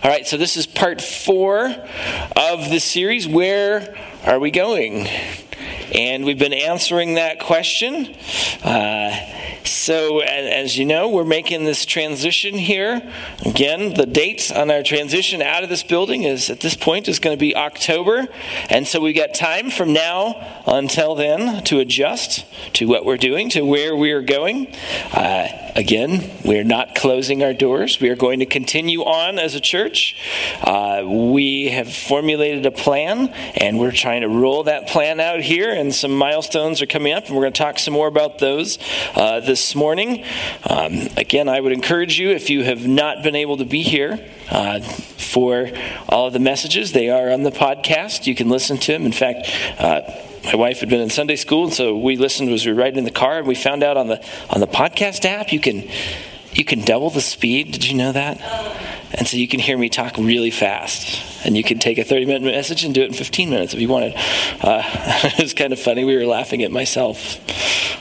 All right, so this is part four of the series. Where are we going? And we've been answering that question. Uh, so, as you know, we're making this transition here. Again, the date on our transition out of this building is at this point is going to be October. And so we've got time from now until then to adjust to what we're doing, to where we are going. Uh, again, we're not closing our doors. We are going to continue on as a church. Uh, we have formulated a plan, and we're trying to roll that plan out here. And some milestones are coming up, and we're going to talk some more about those uh, this morning. Um, again, I would encourage you, if you have not been able to be here uh, for all of the messages, they are on the podcast. You can listen to them. In fact, uh, my wife had been in Sunday school, and so we listened as we were riding in the car, and we found out on the on the podcast app you can you can double the speed. Did you know that? And so you can hear me talk really fast. And you can take a 30 minute message and do it in 15 minutes if you wanted. Uh, it was kind of funny. We were laughing at myself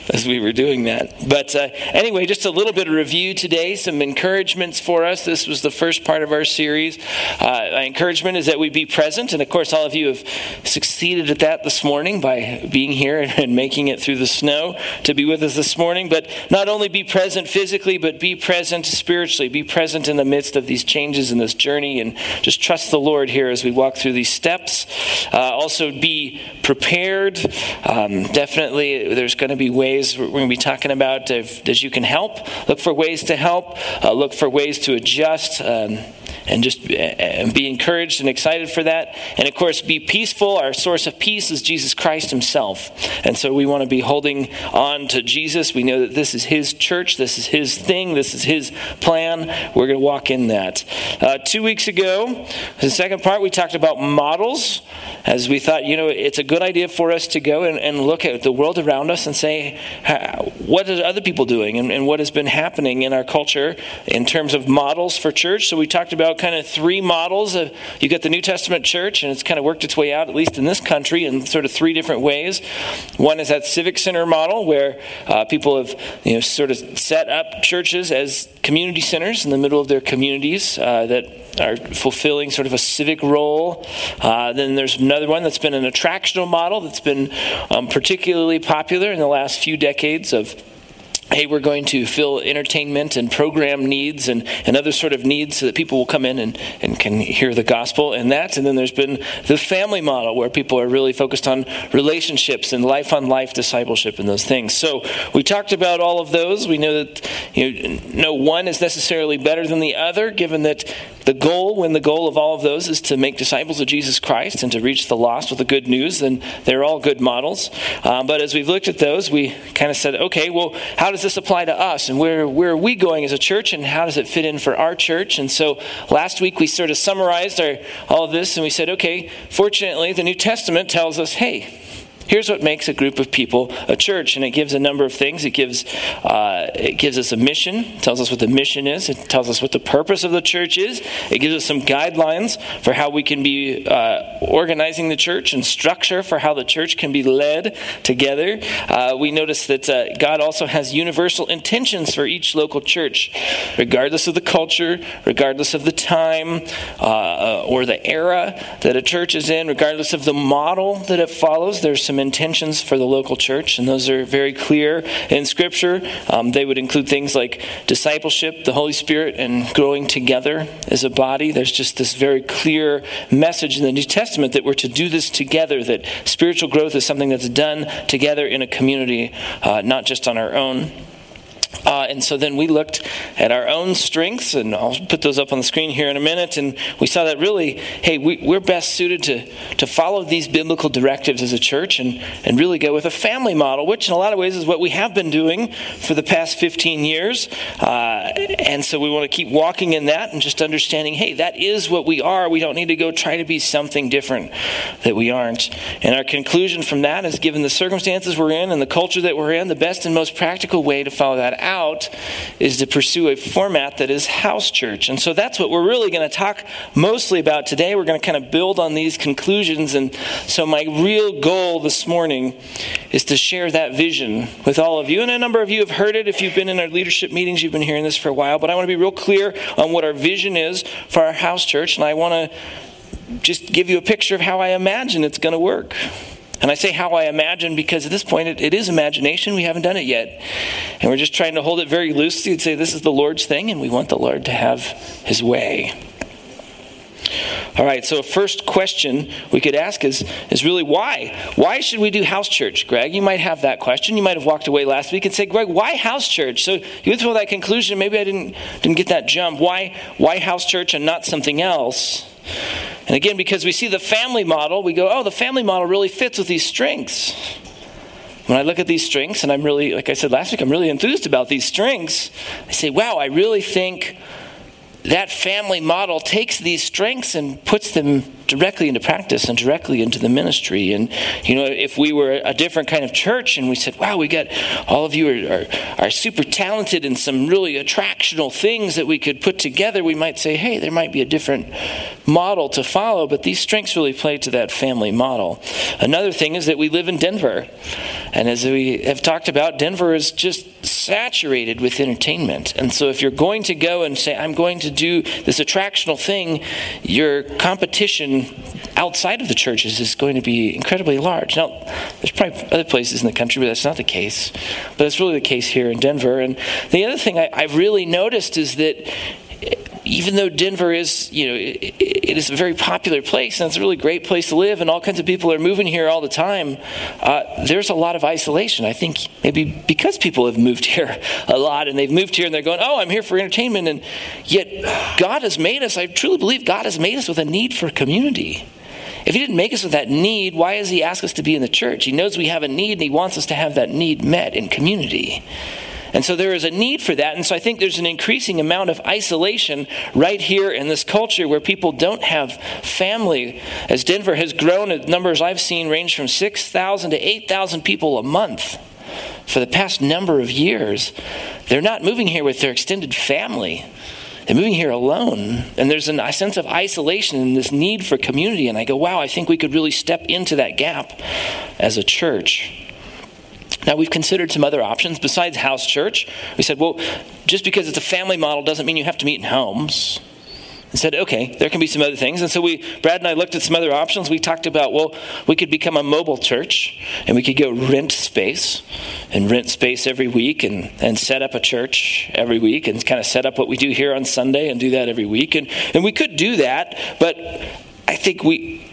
as we were doing that. But uh, anyway, just a little bit of review today, some encouragements for us. This was the first part of our series. Uh, my encouragement is that we be present. And of course, all of you have succeeded at that this morning by being here and making it through the snow to be with us this morning. But not only be present physically, but be present spiritually. Be present in the midst of these changes in this journey and just trust the Lord here as we walk through these steps. Uh, also, be prepared. Um, definitely, there's going to be ways we're going to be talking about if, as you can help. Look for ways to help. Uh, look for ways to adjust. Um, and just and be encouraged and excited for that. And of course, be peaceful. Our source of peace is Jesus Christ Himself. And so we want to be holding on to Jesus. We know that this is His church, this is His thing, this is His plan. We're going to walk in that. Uh, two weeks ago, the second part, we talked about models as we thought, you know, it's a good idea for us to go and, and look at the world around us and say, what are other people doing and, and what has been happening in our culture in terms of models for church. So we talked about kind of three models. Of, you got the New Testament church, and it's kind of worked its way out, at least in this country, in sort of three different ways. One is that civic center model, where uh, people have you know sort of set up churches as community centers in the middle of their communities uh, that are fulfilling sort of a civic role. Uh, then there's another one that's been an attractional model that's been um, particularly popular in the last few decades of hey, we're going to fill entertainment and program needs and, and other sort of needs so that people will come in and, and can hear the gospel and that. And then there's been the family model where people are really focused on relationships and life on life discipleship and those things. So we talked about all of those. We know that you know, no one is necessarily better than the other, given that the goal, when the goal of all of those is to make disciples of Jesus Christ and to reach the lost with the good news, then they're all good models. Um, but as we've looked at those, we kind of said, okay, well, how does this apply to us? And where, where are we going as a church? And how does it fit in for our church? And so last week we sort of summarized our, all of this and we said, okay, fortunately, the New Testament tells us, hey, Here's what makes a group of people a church, and it gives a number of things. It gives uh, it gives us a mission, tells us what the mission is, it tells us what the purpose of the church is. It gives us some guidelines for how we can be uh, organizing the church and structure for how the church can be led together. Uh, we notice that uh, God also has universal intentions for each local church, regardless of the culture, regardless of the time uh, or the era that a church is in, regardless of the model that it follows. There's some some intentions for the local church, and those are very clear in Scripture. Um, they would include things like discipleship, the Holy Spirit, and growing together as a body. There's just this very clear message in the New Testament that we're to do this together, that spiritual growth is something that's done together in a community, uh, not just on our own. Uh, and so then we looked at our own strengths, and I'll put those up on the screen here in a minute. And we saw that really, hey, we, are best suited to, to follow these biblical directives as a church and, and really go with a family model, which in a lot of ways is what we have been doing for the past 15 years. Uh, and so we want to keep walking in that and just understanding, hey, that is what we are. We don't need to go try to be something different that we aren't. And our conclusion from that is given the circumstances we're in and the culture that we're in, the best and most practical way to follow that out is to pursue a format that is house church. And so that's what we're really going to talk mostly about today. We're going to kind of build on these conclusions. And so my real goal this morning is to share that vision with all of you. And a number of you have heard it. If you've been in our leadership meetings, you've been hearing this for a while. But I want to be real clear on what our vision is for our house church. And I want to just give you a picture of how I imagine it's going to work. And I say how I imagine because at this point it, it is imagination. We haven't done it yet. And we're just trying to hold it very loosely and say this is the Lord's thing and we want the Lord to have his way. All right, so first question we could ask is, is really why? Why should we do house church, Greg? You might have that question. You might have walked away last week and said, Greg, why house church? So you would throw that conclusion, maybe I didn't, didn't get that jump. Why, why house church and not something else? And again, because we see the family model, we go, oh, the family model really fits with these strengths. When I look at these strengths, and I'm really, like I said last week, I'm really enthused about these strengths, I say, wow, I really think that family model takes these strengths and puts them directly into practice and directly into the ministry. And, you know, if we were a different kind of church and we said, wow, we got all of you are, are, are, super talented in some really attractional things that we could put together, we might say, hey, there might be a different model to follow, but these strengths really play to that family model. Another thing is that we live in Denver. And as we have talked about, Denver is just saturated with entertainment. And so if you're going to go and say, I'm going to do this attractional thing, your competition outside of the churches is going to be incredibly large. Now, there's probably other places in the country where that's not the case, but it's really the case here in Denver. And the other thing I, have really noticed is that even though Denver is, you know, it, it is a very popular place and it's a really great place to live, and all kinds of people are moving here all the time, uh, there's a lot of isolation. I think maybe because people have moved here a lot and they've moved here and they're going, oh, I'm here for entertainment, and yet God has made us, I truly believe God has made us with a need for community. If He didn't make us with that need, why does He ask us to be in the church? He knows we have a need and He wants us to have that need met in community. And so there is a need for that. And so I think there's an increasing amount of isolation right here in this culture where people don't have family. As Denver has grown, the numbers I've seen range from 6,000 to 8,000 people a month for the past number of years. They're not moving here with their extended family. They're moving here alone. And there's an, a sense of isolation and this need for community. And I go, wow, I think we could really step into that gap as a church. Now, we've considered some other options besides house church. We said, well, just because it's a family model doesn't mean you have to meet in homes. And said, okay, there can be some other things. And so we, Brad and I looked at some other options. We talked about, well, we could become a mobile church and we could go rent space and rent space every week and, and set up a church every week and kind of set up what we do here on Sunday and do that every week. And, and we could do that, but I think we,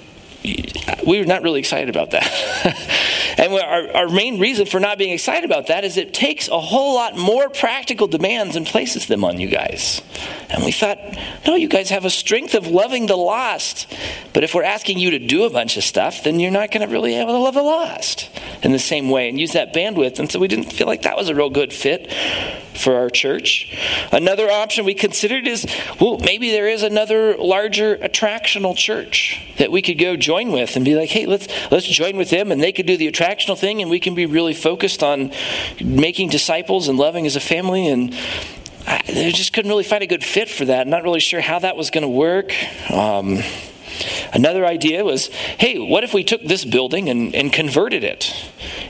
we were not really excited about that. and our, our main reason for not being excited about that is it takes a whole lot more practical demands and places them on you guys. And we thought, no, you guys have a strength of loving the lost. But if we're asking you to do a bunch of stuff, then you're not going to really be able to love the lost in the same way and use that bandwidth. And so we didn't feel like that was a real good fit for our church. Another option we considered is well, maybe there is another larger attractional church that we could go join with and be like, hey, let's let's join with them and they could do the attractional thing and we can be really focused on making disciples and loving as a family and I, they just couldn't really find a good fit for that. not really sure how that was going to work. Um, Another idea was hey, what if we took this building and, and converted it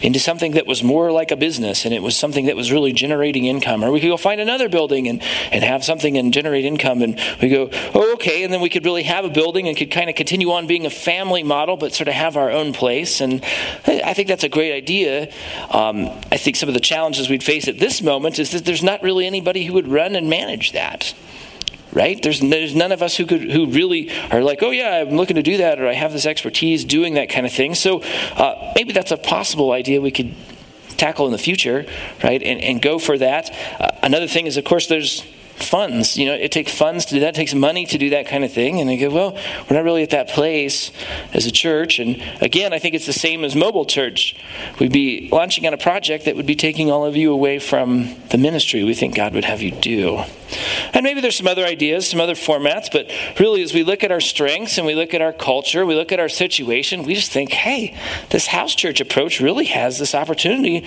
into something that was more like a business and it was something that was really generating income? Or we could go find another building and, and have something and generate income. And we go, oh, okay. And then we could really have a building and could kind of continue on being a family model, but sort of have our own place. And I think that's a great idea. Um, I think some of the challenges we'd face at this moment is that there's not really anybody who would run and manage that right? There's, there's none of us who could who really are like, oh yeah, I'm looking to do that, or I have this expertise doing that kind of thing. So uh, maybe that's a possible idea we could tackle in the future, right? And, and go for that. Uh, another thing is, of course, there's funds. You know, it takes funds to do that, it takes money to do that kind of thing. And they go, well, we're not really at that place as a church. And again, I think it's the same as mobile church. We'd be launching on a project that would be taking all of you away from the ministry we think God would have you do. And maybe there's some other ideas, some other formats, but really, as we look at our strengths and we look at our culture, we look at our situation, we just think, hey, this house church approach really has this opportunity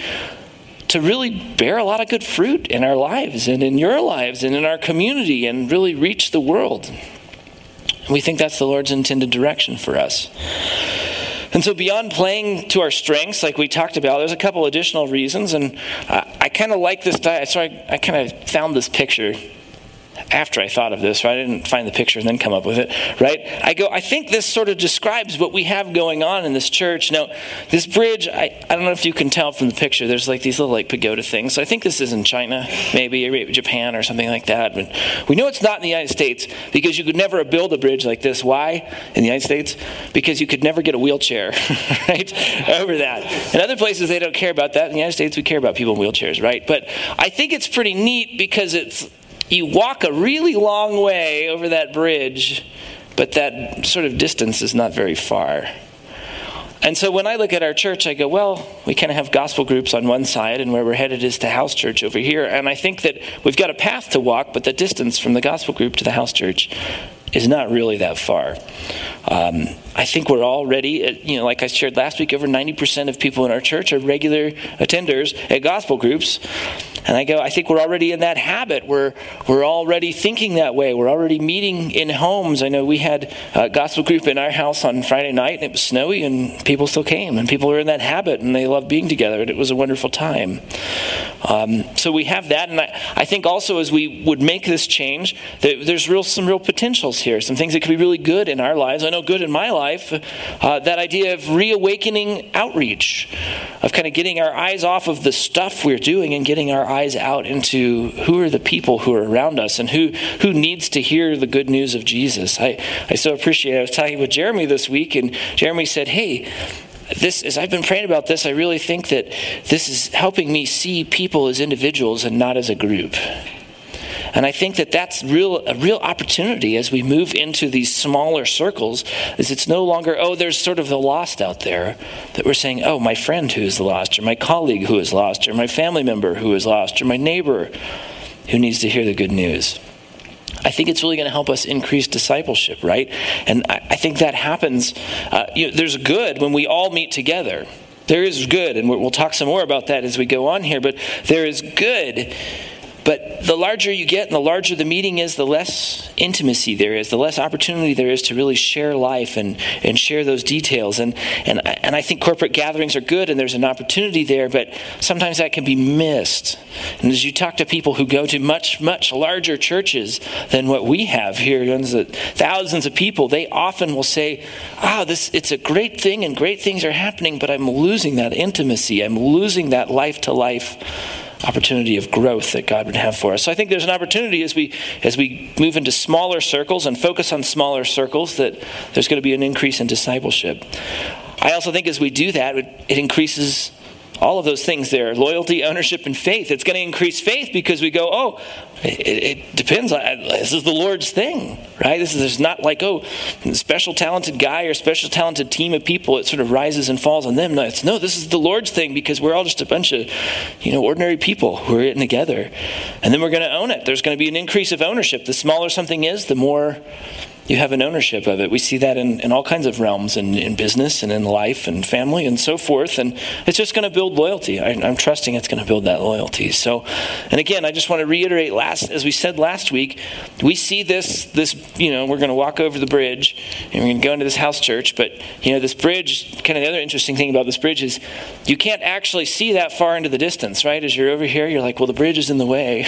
to really bear a lot of good fruit in our lives and in your lives and in our community and really reach the world. And we think that's the Lord's intended direction for us. And so, beyond playing to our strengths, like we talked about, there's a couple additional reasons. And I, I kind of like this diet. So, I, I kind of found this picture after I thought of this, right? I didn't find the picture and then come up with it, right? I go, I think this sort of describes what we have going on in this church. Now, this bridge, I, I don't know if you can tell from the picture, there's like these little like pagoda things. So I think this is in China, maybe, Japan or something like that. But we know it's not in the United States because you could never build a bridge like this. Why in the United States? Because you could never get a wheelchair, right? Over that. In other places, they don't care about that. In the United States, we care about people in wheelchairs, right? But I think it's pretty neat because it's you walk a really long way over that bridge, but that sort of distance is not very far. And so when I look at our church, I go, well, we kind of have gospel groups on one side, and where we're headed is to house church over here. And I think that we've got a path to walk, but the distance from the gospel group to the house church is not really that far. Um, I think we're already, you know, like I shared last week, over 90% of people in our church are regular attenders at gospel groups. And I go, I think we're already in that habit. We're, we're already thinking that way. We're already meeting in homes. I know we had a gospel group in our house on Friday night, and it was snowy, and people still came. And people are in that habit, and they love being together, and it was a wonderful time. Um, so we have that. And I, I think also as we would make this change, that there's real, some real here, some things that could be really good in our lives. I know good in my life life, uh, that idea of reawakening outreach, of kind of getting our eyes off of the stuff we're doing and getting our eyes out into who are the people who are around us and who, who needs to hear the good news of Jesus. I, I so appreciate it. I was talking with Jeremy this week, and Jeremy said, Hey, this as I've been praying about this, I really think that this is helping me see people as individuals and not as a group. And I think that that's real, a real opportunity as we move into these smaller circles, is it's no longer, oh, there's sort of the lost out there, that we're saying, oh, my friend who is lost, or my colleague who is lost, or my family member who is lost, or my neighbor who needs to hear the good news. I think it's really going to help us increase discipleship, right? And I, I think that happens. Uh, you know, there's good when we all meet together. There is good, and we'll talk some more about that as we go on here, but there is good but the larger you get and the larger the meeting is, the less intimacy there is, the less opportunity there is to really share life and, and share those details. And, and, and I think corporate gatherings are good and there's an opportunity there, but sometimes that can be missed. And as you talk to people who go to much, much larger churches than what we have here, thousands of people, they often will say, ah, oh, this, it's a great thing and great things are happening, but I'm losing that intimacy. I'm losing that life to life opportunity of growth that God would have for us. So I think there's an opportunity as we as we move into smaller circles and focus on smaller circles that there's going to be an increase in discipleship. I also think as we do that, it increases all of those things there loyalty, ownership, and faith. It's going to increase faith because we go, oh, it, it depends. This is the Lord's thing, right? This is not like, oh, special talented guy or special talented team of people. It sort of rises and falls on them. No, it's no, this is the Lord's thing because we're all just a bunch of, you know, ordinary people who are getting together. And then we're going to own it. There's going to be an increase of ownership. The smaller something is, the more you have an ownership of it. We see that in, in all kinds of realms, in, in business and in life and family and so forth. And it's just going to build loyalty. I, am trusting it's going to build that loyalty. So, and again, I just want to reiterate last, as we said last week, we see this, this, you know, we're going to walk over the bridge and we're going to go into this house church. But, you know, this bridge, kind of the other interesting thing about this bridge is you can't actually see that far into the distance, right? As you're over here, you're like, well, the bridge is in the way.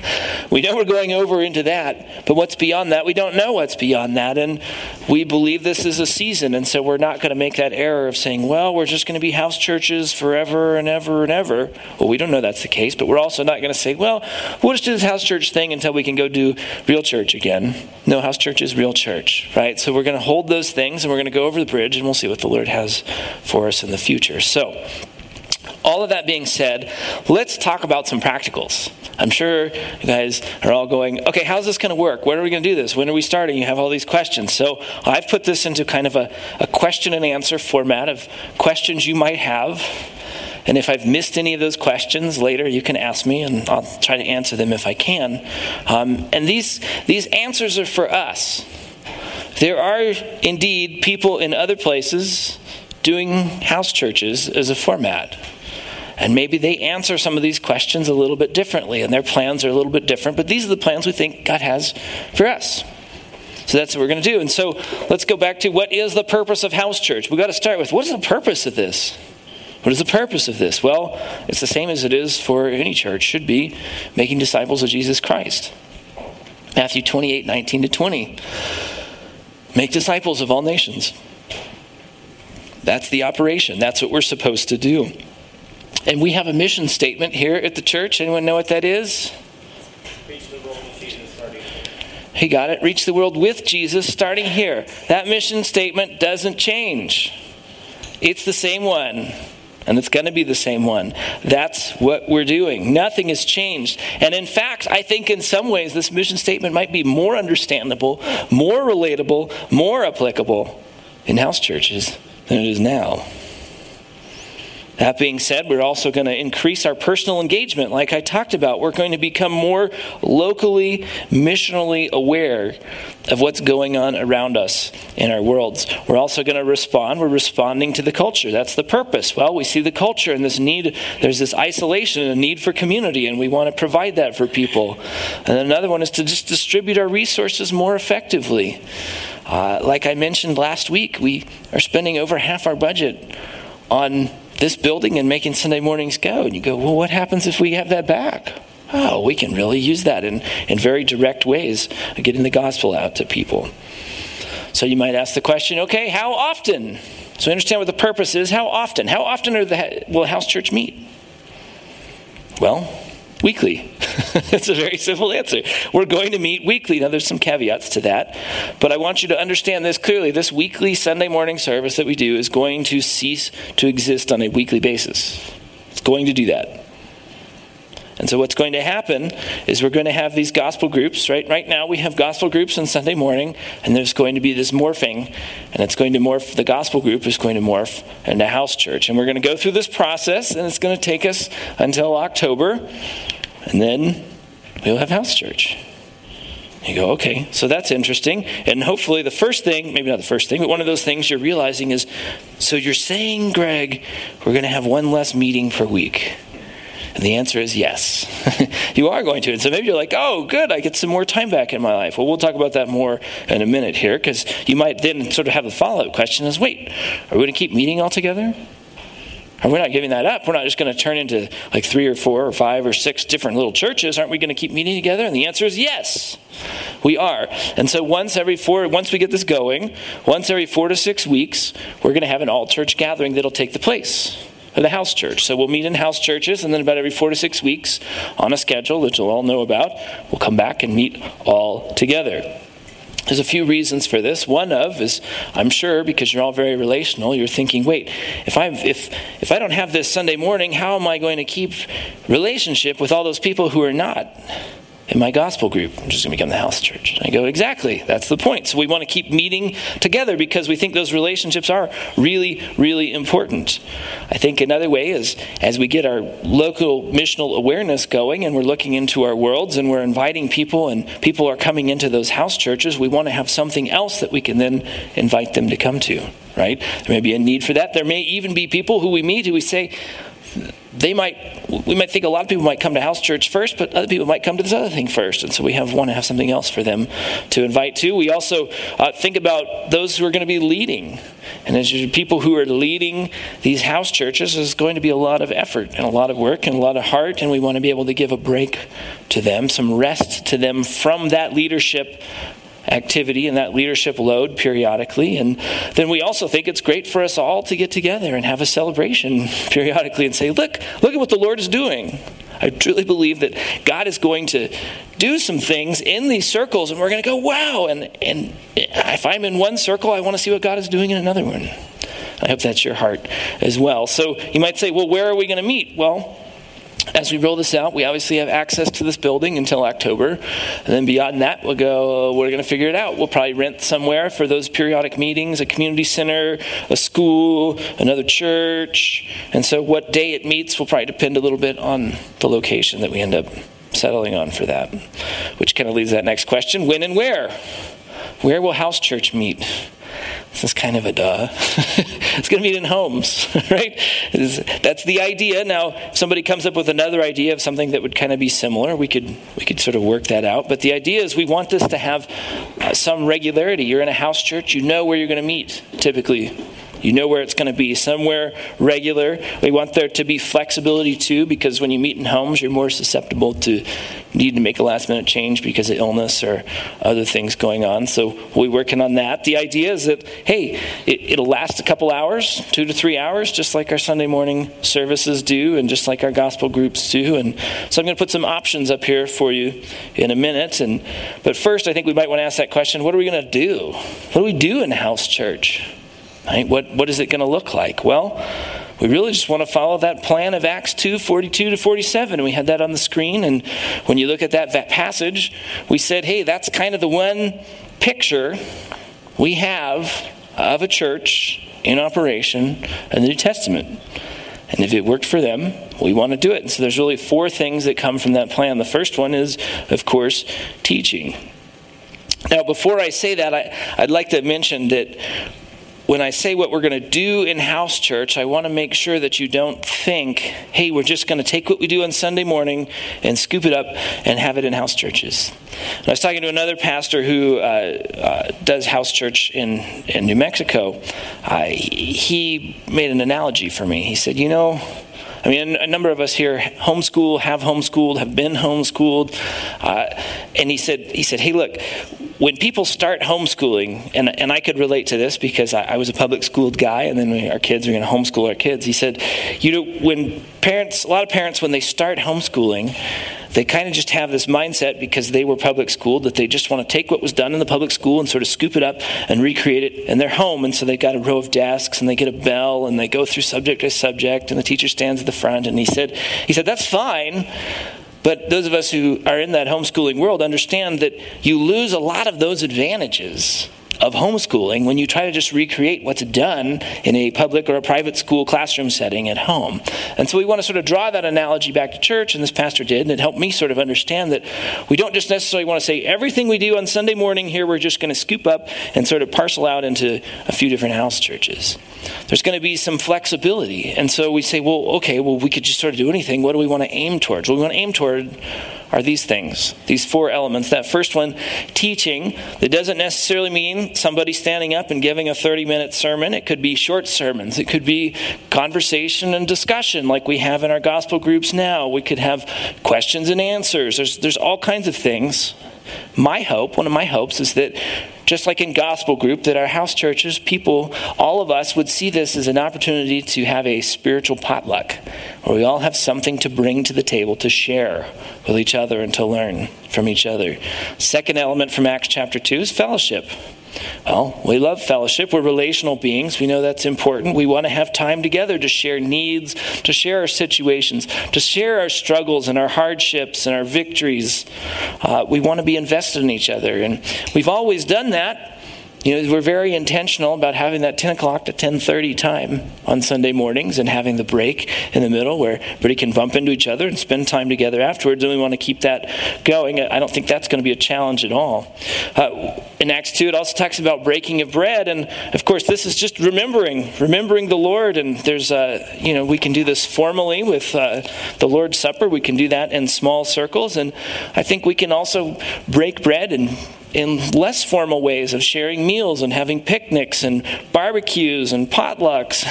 we know we're going over into that, but what's beyond that? We don't know what's beyond beyond that. And we believe this is a season. And so we're not going to make that error of saying, well, we're just going to be house churches forever and ever and ever. Well, we don't know that's the case, but we're also not going to say, well, we'll just do this house church thing until we can go do real church again. No, house church is real church, right? So we're going to hold those things and we're going to go over the bridge and we'll see what the Lord has for us in the future. So, all of that being said, let's talk about some practicals. I'm sure you guys are all going, okay, how's this going to work? When are we going to do this? When are we starting? You have all these questions. So I've put this into kind of a, a question and answer format of questions you might have. And if I've missed any of those questions later, you can ask me, and I'll try to answer them if I can. Um, and these these answers are for us. There are indeed people in other places doing house churches as a format. And maybe they answer some of these questions a little bit differently, and their plans are a little bit different, but these are the plans we think God has for us. So that's what we're going to do. And so let's go back to what is the purpose of house church? We've got to start with what is the purpose of this? What is the purpose of this? Well, it's the same as it is for any church, should be making disciples of Jesus Christ. Matthew 28 19 to 20. Make disciples of all nations. That's the operation. That's what we're supposed to do. And we have a mission statement here at the church. Anyone know what that is? He got it. Reach the world with Jesus starting here. That mission statement doesn't change. It's the same one. And it's going to be the same one. That's what we're doing. Nothing has changed. And in fact, I think in some ways this mission statement might be more understandable, more relatable, more applicable in house churches than it is now. That being said, we're also going to increase our personal engagement, like I talked about. We're going to become more locally, missionally aware of what's going on around us in our worlds. We're also going to respond. We're responding to the culture. That's the purpose. Well, we see the culture and this need, there's this isolation and a need for community, and we want to provide that for people. And another one is to just distribute our resources more effectively. Uh, like I mentioned last week, we are spending over half our budget on this building and making Sunday mornings go. And you go, well, what happens if we have that back? Oh, we can really use that in, in very direct ways of getting the gospel out to people. So you might ask the question okay, how often? So understand what the purpose is. How often? How often the, will house church meet? Well, weekly. That's a very simple answer. We're going to meet weekly. Now, there's some caveats to that, but I want you to understand this clearly. This weekly Sunday morning service that we do is going to cease to exist on a weekly basis. It's going to do that. And so what's going to happen is we're going to have these gospel groups, right? Right now we have gospel groups on Sunday morning, and there's going to be this morphing, and it's going to morph, the gospel group is going to morph into house church. And we're going to go through this process, and it's going to take us until October, and then we'll have house church. You go, okay, so that's interesting. And hopefully, the first thing, maybe not the first thing, but one of those things you're realizing is so you're saying, Greg, we're going to have one less meeting per week. And the answer is yes. you are going to. And so maybe you're like, oh, good, I get some more time back in my life. Well, we'll talk about that more in a minute here because you might then sort of have a follow up question is wait, are we going to keep meeting all together? Are we not giving that up? We're not just going to turn into like three or four or five or six different little churches. Aren't we going to keep meeting together? And the answer is yes, we are. And so once every four, once we get this going, once every four to six weeks, we're going to have an all church gathering that'll take the place the house church. So we'll meet in house churches, and then about every four to six weeks on a schedule that you'll all know about, we'll come back and meet all together. There's a few reasons for this. One of is, I'm sure, because you're all very relational, you're thinking, wait, if I if if I don't have this Sunday morning, how am I going to keep relationship with all those people who are not? In my gospel group. I'm just going to become the house church. I go, exactly. That's the point. So we want to keep meeting together because we think those relationships are really, really important. I think another way is as we get our local missional awareness going and we're looking into our worlds and we're inviting people and people are coming into those house churches, we want to have something else that we can then invite them to come to, right? There may be a need for that. There may even be people who we meet who we say, they might we might think a lot of people might come to house church first but other people might come to this other thing first. And so we have want to have something else for them to invite to. We also uh, think about those who are going to be leading. And as people who are leading these house churches there's going to be a lot of effort and a lot of work and a lot of heart and we want to be able to give a break to them some rest to them from that leadership activity and that leadership load periodically. And then we also think it's great for us all to get together and have a celebration periodically and say, look, look at what the Lord is doing. I truly believe that God is going to do some things in these circles, and we're going to go, wow. And, and if I'm in one circle, I want to see what God is doing in another one. I hope that's your heart as well. So you might say, well, where are we going to meet? Well, as we roll this out, we obviously have access to this building until October. And then beyond that, we'll go, we're going to figure it out. We'll probably rent somewhere for those periodic meetings a community center, a school, another church. And so, what day it meets will probably depend a little bit on the location that we end up settling on for that. Which kind of leads that next question when and where? Where will house church meet? This is kind of a duh. it's going to meet in homes, right? That's the idea. Now, if somebody comes up with another idea of something that would kind of be similar, we could we could sort of work that out. But the idea is we want this to have uh, some regularity. You're in a house church, you know where you're going to meet typically you know where it's going to be, somewhere regular. We want there to be flexibility too, because when you meet in homes, you're more susceptible to need to make a last minute change because of illness or other things going on. So we're working on that. The idea is that, hey, it, will last a couple hours, two to three hours, just like our Sunday morning services do, and just like our gospel groups do. And so I'm going to put some options up here for you in a minute. And but first, I think we might want to ask that question: What are we going to do? What do we do in house church? Right? What, what is it going to look like? Well, we really just want to follow that plan of Acts 2 42 to 47. We had that on the screen. And when you look at that, that passage, we said, hey, that's kind of the one picture we have of a church in operation in the New Testament. And if it worked for them, we want to do it. And so there's really four things that come from that plan. The first one is, of course, teaching. Now, before I say that, I, would like to mention that when I say what we're going to do in house church, I want to make sure that you don't think, hey, we're just going to take what we do on Sunday morning and scoop it up and have it in house churches. And I was talking to another pastor who uh, uh, does house church in, in New Mexico. Uh, he made an analogy for me. He said, you know, I mean, a number of us here homeschool, have homeschooled, have been homeschooled, uh, and he said, he said, hey, look, when people start homeschooling, and, and I could relate to this because I, I was a public schooled guy, and then we, our kids are going to homeschool our kids. He said, you know, when parents, a lot of parents, when they start homeschooling, they kind of just have this mindset because they were public schooled that they just want to take what was done in the public school and sort of scoop it up and recreate it in their home. And so they got a row of desks and they get a bell and they go through subject by subject and the teacher stands at the front and he said, he said, that's fine. But those of us who are in that homeschooling world understand that you lose a lot of those advantages of homeschooling when you try to just recreate what's done in a public or a private school classroom setting at home. And so we want to sort of draw that analogy back to church, and this pastor did, and it helped me sort of understand that we don't just necessarily want to say everything we do on Sunday morning here, we're just going to scoop up and sort of parcel out into a few different house churches. There's going to be some flexibility. And so we say, well, okay, well, we could just sort of do anything. What do we want to aim towards? Well, we want to aim toward are these things, these four elements. That first one, teaching, that doesn't necessarily mean somebody standing up and giving a 30 minute sermon. It could be short sermons, it could be conversation and discussion like we have in our gospel groups now. We could have questions and answers. There's, there's all kinds of things. My hope, one of my hopes, is that just like in gospel group, that our house churches, people, all of us would see this as an opportunity to have a spiritual potluck where we all have something to bring to the table to share with each other and to learn from each other. Second element from Acts chapter 2 is fellowship. Well, we love fellowship. We're relational beings. We know that's important. We want to have time together to share needs, to share our situations, to share our struggles and our hardships and our victories. Uh, we want to be invested in each other. And we've always done that you know, we're very intentional about having that 10 o'clock to 10.30 time on Sunday mornings and having the break in the middle where everybody can bump into each other and spend time together afterwards. And we want to keep that going. I don't think that's going to be a challenge at all. Uh, in Acts 2, it also talks about breaking of bread. And of course, this is just remembering, remembering the Lord. And there's, uh, you know, we can do this formally with uh, the Lord's Supper. We can do that in small circles. And I think we can also break bread and in less formal ways of sharing meals and having picnics and barbecues and potlucks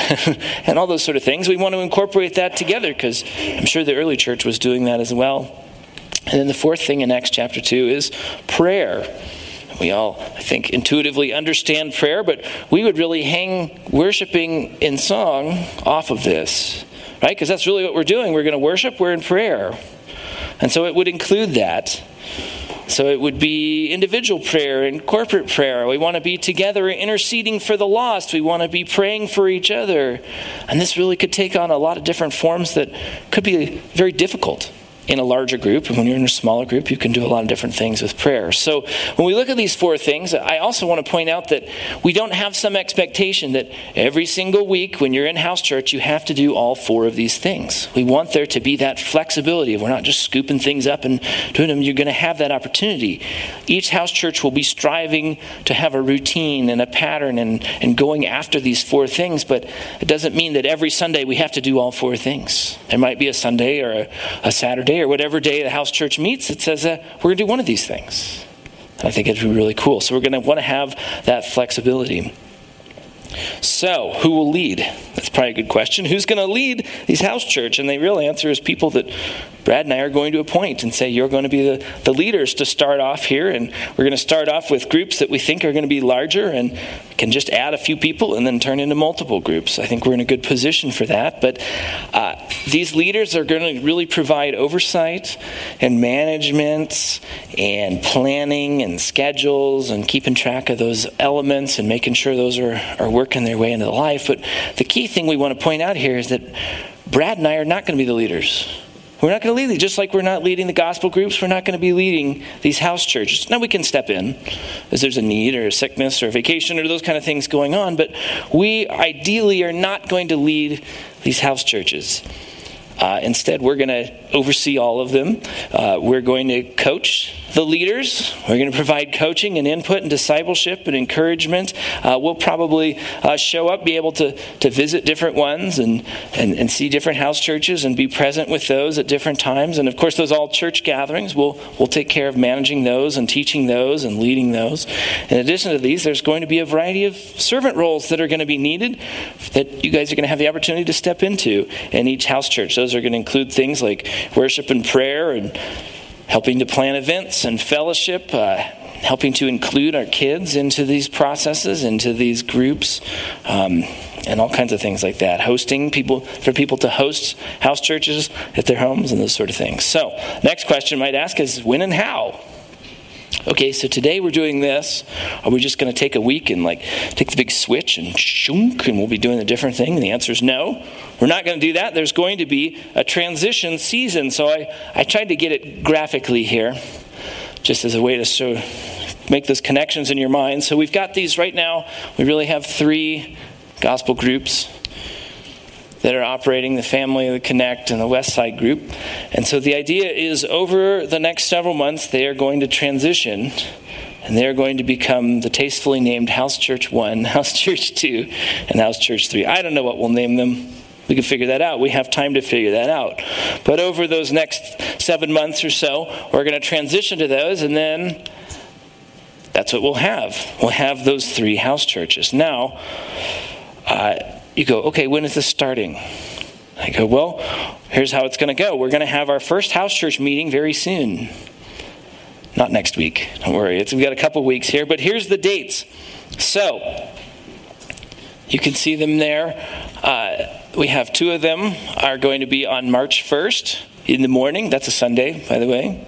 and all those sort of things. We want to incorporate that together because I'm sure the early church was doing that as well. And then the fourth thing in Acts chapter 2 is prayer. We all, I think, intuitively understand prayer, but we would really hang worshiping in song off of this, right? Because that's really what we're doing. We're going to worship, we're in prayer. And so it would include that. So it would be individual prayer and corporate prayer. We want to be together interceding for the lost. We want to be praying for each other. And this really could take on a lot of different forms that could be very difficult in a larger group. And when you're in a smaller group, you can do a lot of different things with prayer. So when we look at these four things, I also want to point out that we don't have some expectation that every single week when you're in house church, you have to do all four of these things. We want there to be that flexibility. We're not just scooping things up and doing them. You're going to have that opportunity. Each house church will be striving to have a routine and a pattern and, and going after these four things, but it doesn't mean that every Sunday we have to do all four things. There might be a Sunday or a, a Saturday or whatever day the house church meets that says uh, we're going to do one of these things. I think it'd be really cool. So we're going to want to have that flexibility. So, who will lead? That's probably a good question. Who's going to lead these house church? And the real answer is people that Brad and I are going to appoint and say, You're going to be the, the leaders to start off here. And we're going to start off with groups that we think are going to be larger and can just add a few people and then turn into multiple groups. I think we're in a good position for that. But uh, these leaders are going to really provide oversight and management and planning and schedules and keeping track of those elements and making sure those are, are working their way into life. But the key thing we want to point out here is that Brad and I are not going to be the leaders. We're not going to lead these. Just like we're not leading the gospel groups, we're not going to be leading these house churches. Now we can step in as there's a need or a sickness or a vacation or those kind of things going on, but we ideally are not going to lead these house churches. Uh, instead, we're going to oversee all of them. Uh, we're going to coach the leaders. We're going to provide coaching and input and discipleship and encouragement. Uh, we'll probably uh, show up, be able to, to visit different ones and, and, and see different house churches and be present with those at different times. And of course, those all church gatherings, we'll, we'll take care of managing those and teaching those and leading those. In addition to these, there's going to be a variety of servant roles that are going to be needed that you guys are going to have the opportunity to step into in each house church. Those are going to include things like worship and prayer and helping to plan events and fellowship, uh, helping to include our kids into these processes, into these groups. Um, and all kinds of things like that. Hosting people for people to host house churches at their homes and those sort of things. So, next question I might ask is when and how? Okay, so today we're doing this. Are we just going to take a week and like take the big switch and shunk and we'll be doing a different thing? And the answer is no. We're not going to do that. There's going to be a transition season. So I, I tried to get it graphically here, just as a way to show, make those connections in your mind. So we've got these right now. We really have three gospel groups that are operating the family, the Connect, and the West Side group. And so the idea is over the next several months, they are going to transition and they're going to become the tastefully named House Church 1, House Church 2, and House Church 3. I don't know what we'll name them. We can figure that out. We have time to figure that out. But over those next seven months or so, we're going to transition to those, and then that's what we'll have. We'll have those three house churches. Now, uh, you go, okay, when is this starting? I go, well, here's how it's going to go. We're going to have our first house church meeting very soon. Not next week, don't worry. It's, we've got a couple weeks here, but here's the dates. So, you can see them there. Uh, we have two of them are going to be on March 1st in the morning. That's a Sunday, by the way.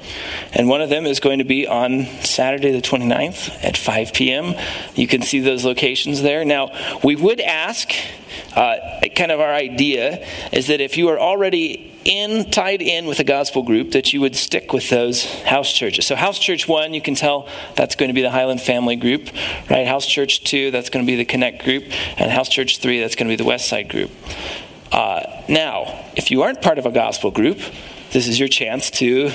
And one of them is going to be on Saturday, the 29th at 5 p.m. You can see those locations there. Now, we would ask uh, kind of our idea is that if you are already in tied in with a gospel group that you would stick with those house churches so house church 1 you can tell that's going to be the highland family group right house church 2 that's going to be the connect group and house church 3 that's going to be the west side group uh, now if you aren't part of a gospel group this is your chance to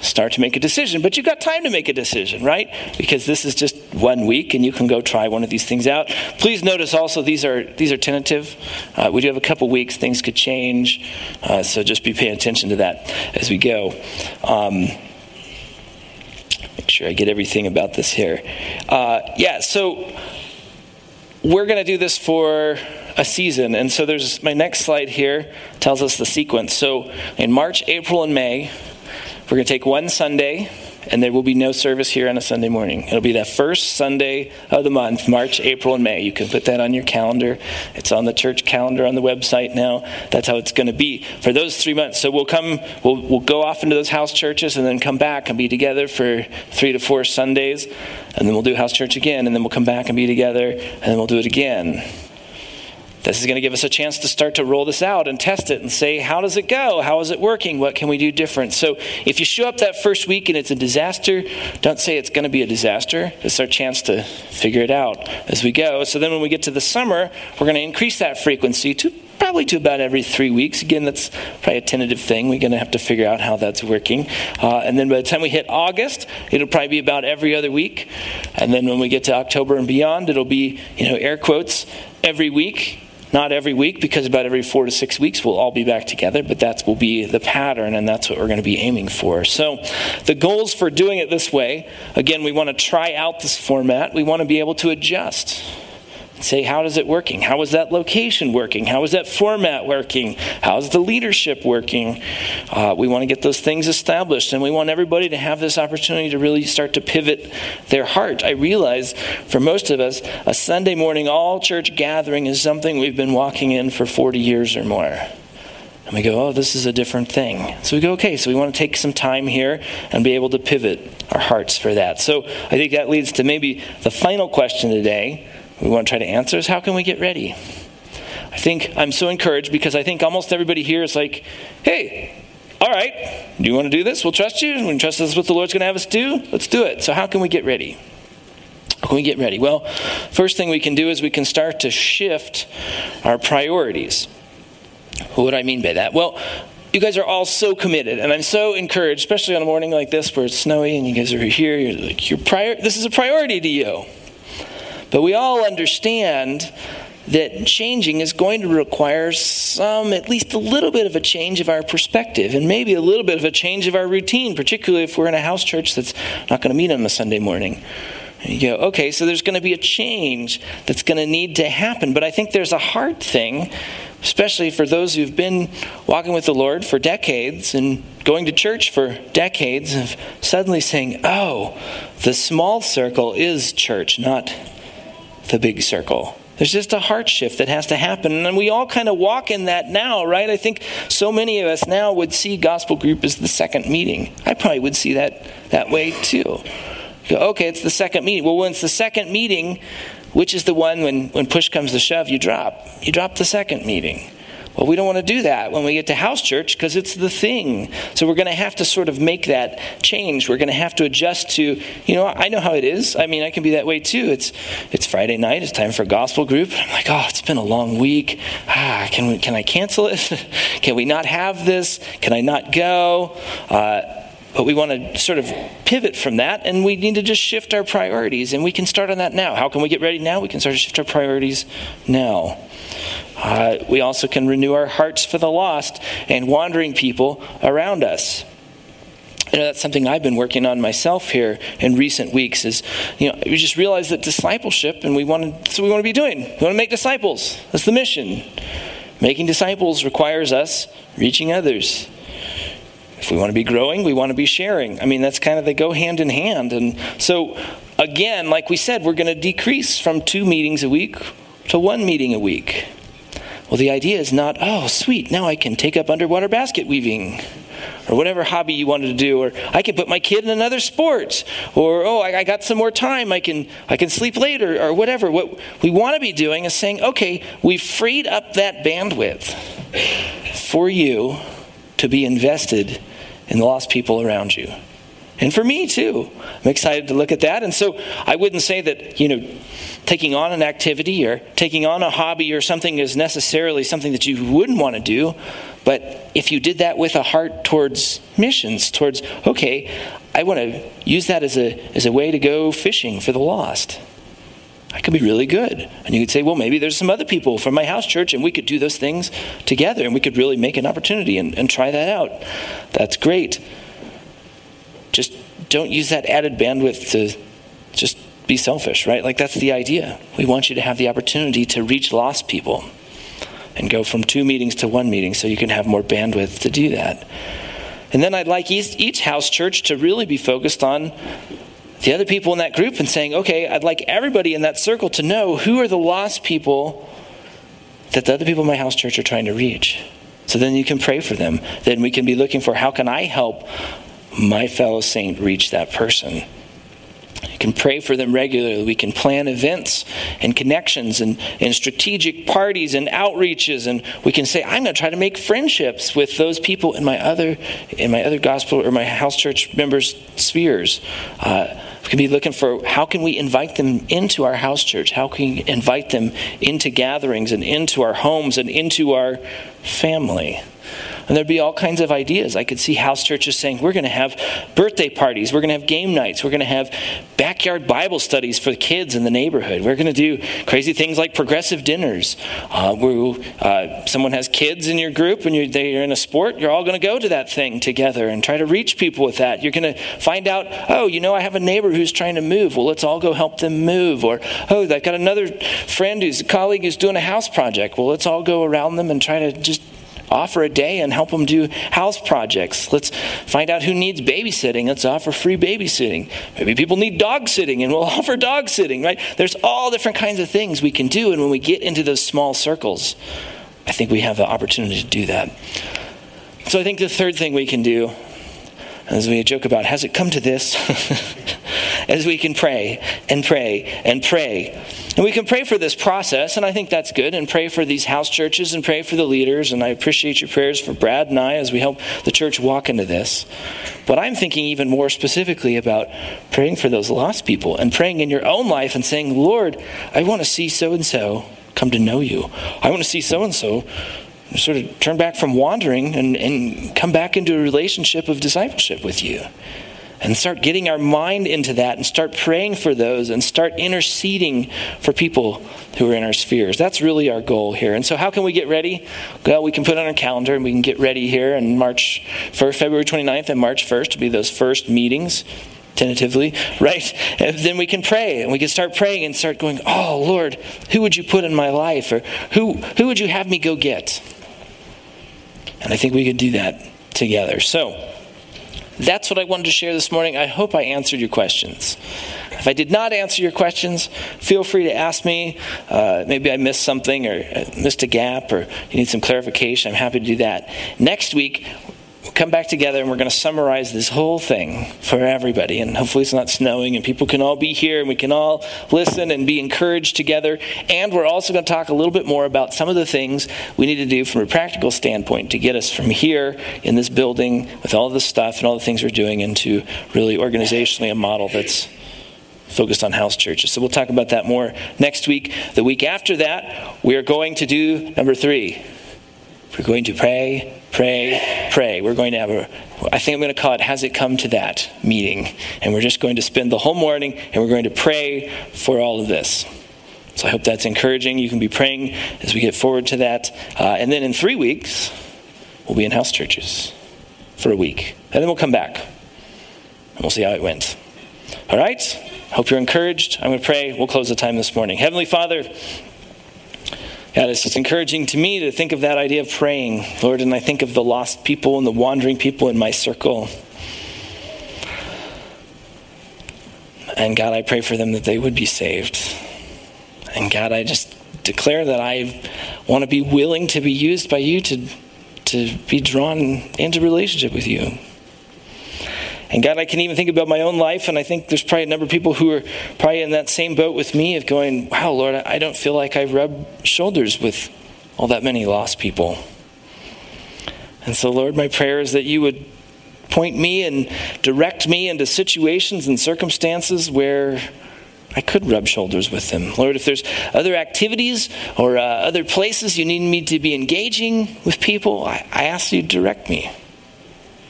start to make a decision. But you've got time to make a decision, right? Because this is just one week and you can go try one of these things out. Please notice also these are these are tentative. Uh, we do have a couple weeks, things could change. Uh, so just be paying attention to that as we go. Um, make sure I get everything about this here. Uh, yeah, so we're going to do this for a season. And so there's my next slide here tells us the sequence. So in March, April, and May, we're going to take one Sunday, and there will be no service here on a Sunday morning. It'll be that first Sunday of the month, March, April, and May. You can put that on your calendar. It's on the church calendar on the website now. That's how it's going to be for those three months. So we'll come, we'll, we'll go off into those house churches and then come back and be together for three to four Sundays. And then we'll do house church again, and then we'll come back and be together, and then we'll do it again this is going to give us a chance to start to roll this out and test it and say, how does it go? How is it working? What can we do different? So if you show up that first week and it's a disaster, don't say it's going to be a disaster. It's our chance to figure it out as we go. So then when we get to the summer, we're going to increase that frequency to probably to about every three weeks. Again, that's probably a tentative thing. We're going to have to figure out how that's working. Uh, and then by the time we hit August, it'll probably be about every other week. And then when we get to October and beyond, it'll be, you know, air quotes, every week. Not every week, because about every four to six weeks we'll all be back together, but that will be the pattern, and that's what we're going to be aiming for. So, the goals for doing it this way again, we want to try out this format, we want to be able to adjust say, how is it working? How is that location working? How is that format working? How is the leadership working? Uh, we want to get those things established, and we want everybody to have this opportunity to really start to pivot their heart. I realize for most of us, a Sunday morning all church gathering is something we've been walking in for 40 years or more. And we go, oh, this is a different thing. So we go, okay, so we want to take some time here and be able to pivot our hearts for that. So I think that leads to maybe the final question today we want to try to answer is how can we get ready? I think I'm so encouraged because I think almost everybody here is like, hey, all right, do you want to do this? We'll trust you. We trust this is what the Lord's going to have us do. Let's do it. So, how can we get ready? How can we get ready? Well, first thing we can do is we can start to shift our priorities. What do I mean by that? Well, you guys are all so committed, and I'm so encouraged, especially on a morning like this where it's snowy and you guys are here. You're like, you're prior- this is a priority to you. But we all understand that changing is going to require some, at least a little bit of a change of our perspective, and maybe a little bit of a change of our routine, particularly if we're in a house church that's not going to meet on a Sunday morning. And you go, okay, so there's going to be a change that's going to need to happen. But I think there's a hard thing, especially for those who've been walking with the Lord for decades and going to church for decades, of suddenly saying, oh, the small circle is church, not the big circle. There's just a heart shift that has to happen. And we all kind of walk in that now, right? I think so many of us now would see gospel group as the second meeting. I probably would see that that way too. Go, okay, it's the second meeting. Well, when it's the second meeting, which is the one when, when push comes to shove, you drop? You drop the second meeting. Well, we don't want to do that when we get to house church because it's the thing. So we're going to have to sort of make that change. We're going to have to adjust to, you know, I know how it is. I mean, I can be that way too. It's it's Friday night. It's time for gospel group. I'm like, oh, it's been a long week. Ah, can we, can I cancel it? can we not have this? Can I not go? Uh, but we want to sort of pivot from that, and we need to just shift our priorities. And we can start on that now. How can we get ready now? We can start to shift our priorities now. Uh, we also can renew our hearts for the lost and wandering people around us. You know, that's something I've been working on myself here in recent weeks. Is you know, we just realized that discipleship, and we want to. What we want to be doing. We want to make disciples. That's the mission. Making disciples requires us reaching others. If we want to be growing, we want to be sharing. I mean, that's kind of they go hand in hand. And so, again, like we said, we're going to decrease from two meetings a week to one meeting a week. Well, the idea is not, oh, sweet, now I can take up underwater basket weaving or whatever hobby you wanted to do, or I can put my kid in another sport, or oh, I, got some more time, I can I can sleep later, or whatever. What we want to be doing is saying, okay, we've freed up that bandwidth for you to be invested in the lost people around you. And for me too. I'm excited to look at that. And so I wouldn't say that, you know, taking on an activity or taking on a hobby or something is necessarily something that you wouldn't want to do. But if you did that with a heart towards missions, towards, okay, I want to use that as a, as a way to go fishing for the lost. That could be really good. And you could say, well, maybe there's some other people from my house church and we could do those things together and we could really make an opportunity and, and try that out. That's great. Just don't use that added bandwidth to just be selfish, right? Like that's the idea. We want you to have the opportunity to reach lost people and go from two meetings to one meeting so you can have more bandwidth to do that. And then I'd like each, house church to really be focused on the other people in that group and saying, okay, I'd like everybody in that circle to know who are the lost people that the other people in my house church are trying to reach. So then you can pray for them. Then we can be looking for how can I help my fellow saint reach that person. We can pray for them regularly. We can plan events and connections and, and strategic parties and outreaches. And we can say, I'm going to try to make friendships with those people in my other, in my other gospel or my house church members' spheres. Uh, we can be looking for how can we invite them into our house church? How can we invite them into gatherings and into our homes and into our family? And there'd be all kinds of ideas. I could see house churches saying, we're going to have birthday parties, we're going to have game nights, we're going to have backyard Bible studies for the kids in the neighborhood. We're going to do crazy things like progressive dinners. Uh, where uh, someone has kids in your group and you're, they're in a sport, you're all going to go to that thing together and try to reach people with that. You're going to find out, oh, you know, I have a neighbor who's trying to move. Well, let's all go help them move. Or, oh, I've got another friend who's a colleague who's doing a house project. Well, let's all go around them and try to just offer a day and help them do house projects. Let's find out who needs babysitting. Let's offer free babysitting. Maybe people need dog sitting and we'll offer dog sitting, right? There's all different kinds of things we can do. And when we get into those small circles, I think we have the opportunity to do that. So I think the third thing we can do, as we joke about, has it come to this? as we can pray and pray and pray and we can pray for this process, and I think that's good, and pray for these house churches and pray for the leaders. And I appreciate your prayers for Brad and I as we help the church walk into this. But I'm thinking even more specifically about praying for those lost people and praying in your own life and saying, Lord, I want to see so and so come to know you. I want to see so and so sort of turn back from wandering and, and come back into a relationship of discipleship with you and start getting our mind into that and start praying for those and start interceding for people who are in our spheres. That's really our goal here. And so, how can we get ready? Well, we can put on our calendar and we can get ready here and March 1st, February 29th and March 1st to be those first meetings tentatively, right? And then we can pray and we can start praying and start going, "Oh Lord, who would you put in my life or who who would you have me go get?" And I think we could do that together. So, that's what I wanted to share this morning. I hope I answered your questions. If I did not answer your questions, feel free to ask me. Uh, maybe I missed something or uh, missed a gap or you need some clarification. I'm happy to do that. Next week, come back together and we're going to summarize this whole thing for everybody. And hopefully, it's not snowing and people can all be here and we can all listen and be encouraged together. And we're also going to talk a little bit more about some of the things we need to do from a practical standpoint to get us from here in this building with all the stuff and all the things we're doing into really organizationally a model that's focused on house churches. So we'll talk about that more next week. The week after that, we are going to do number three. We're going to pray pray, pray. We're going to have a, I think I'm going to call it Has It Come to That meeting. And we're just going to spend the whole morning and we're going to pray for all of this. So I hope that's encouraging. You can be praying as we get forward to that. Uh, and then in three weeks, we'll be in house churches for a week. And then we'll come back and we'll see how it went. All right? Hope you're encouraged. I'm going to pray. We'll close the time this morning. Heavenly Father, It's just encouraging to me to think of that idea of praying, Lord, and I think of the lost people and the wandering people in my circle. And God, I pray for them that they would be saved. And God, I just declare that I want to be willing to be used by you to, to be drawn into relationship with you. And God, I can even think about my own life, and I think there's probably a number of people who are probably in that same boat with me of going, wow, Lord, I don't feel like I rub shoulders with all that many lost people. And so, Lord, my prayer is that you would point me and direct me into situations and circumstances where I could rub shoulders with them. Lord, if there's other activities or uh, other places you need me to be engaging with people, I, I ask you to direct me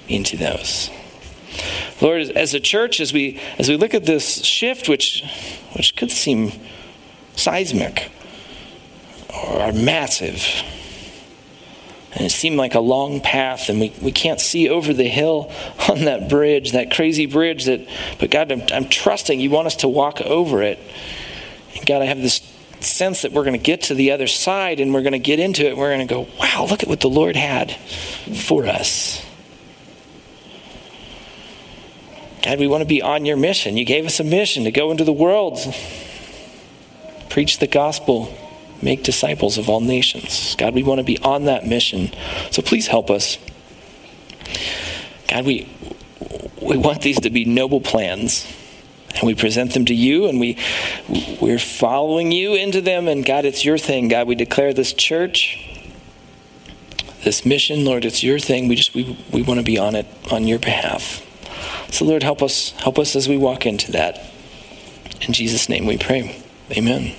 into those. Lord, as a church, as we as we look at this shift, which which could seem seismic or massive, and it seemed like a long path, and we, we can't see over the hill on that bridge, that crazy bridge that, but God, I'm, I'm trusting you want us to walk over it. And God, I have this sense that we're going to get to the other side and we're going to get into it. And we're going to go, wow, look at what the Lord had for us. God, we want to be on your mission. You gave us a mission to go into the world, preach the gospel, make disciples of all nations. God, we want to be on that mission. So please help us. God, we, we want these to be noble plans. And we present them to you, and we, we're following you into them. And God, it's your thing. God, we declare this church, this mission, Lord, it's your thing. We just we, we want to be on it on your behalf. So, Lord, help us, help us as we walk into that. In Jesus' name we pray. Amen.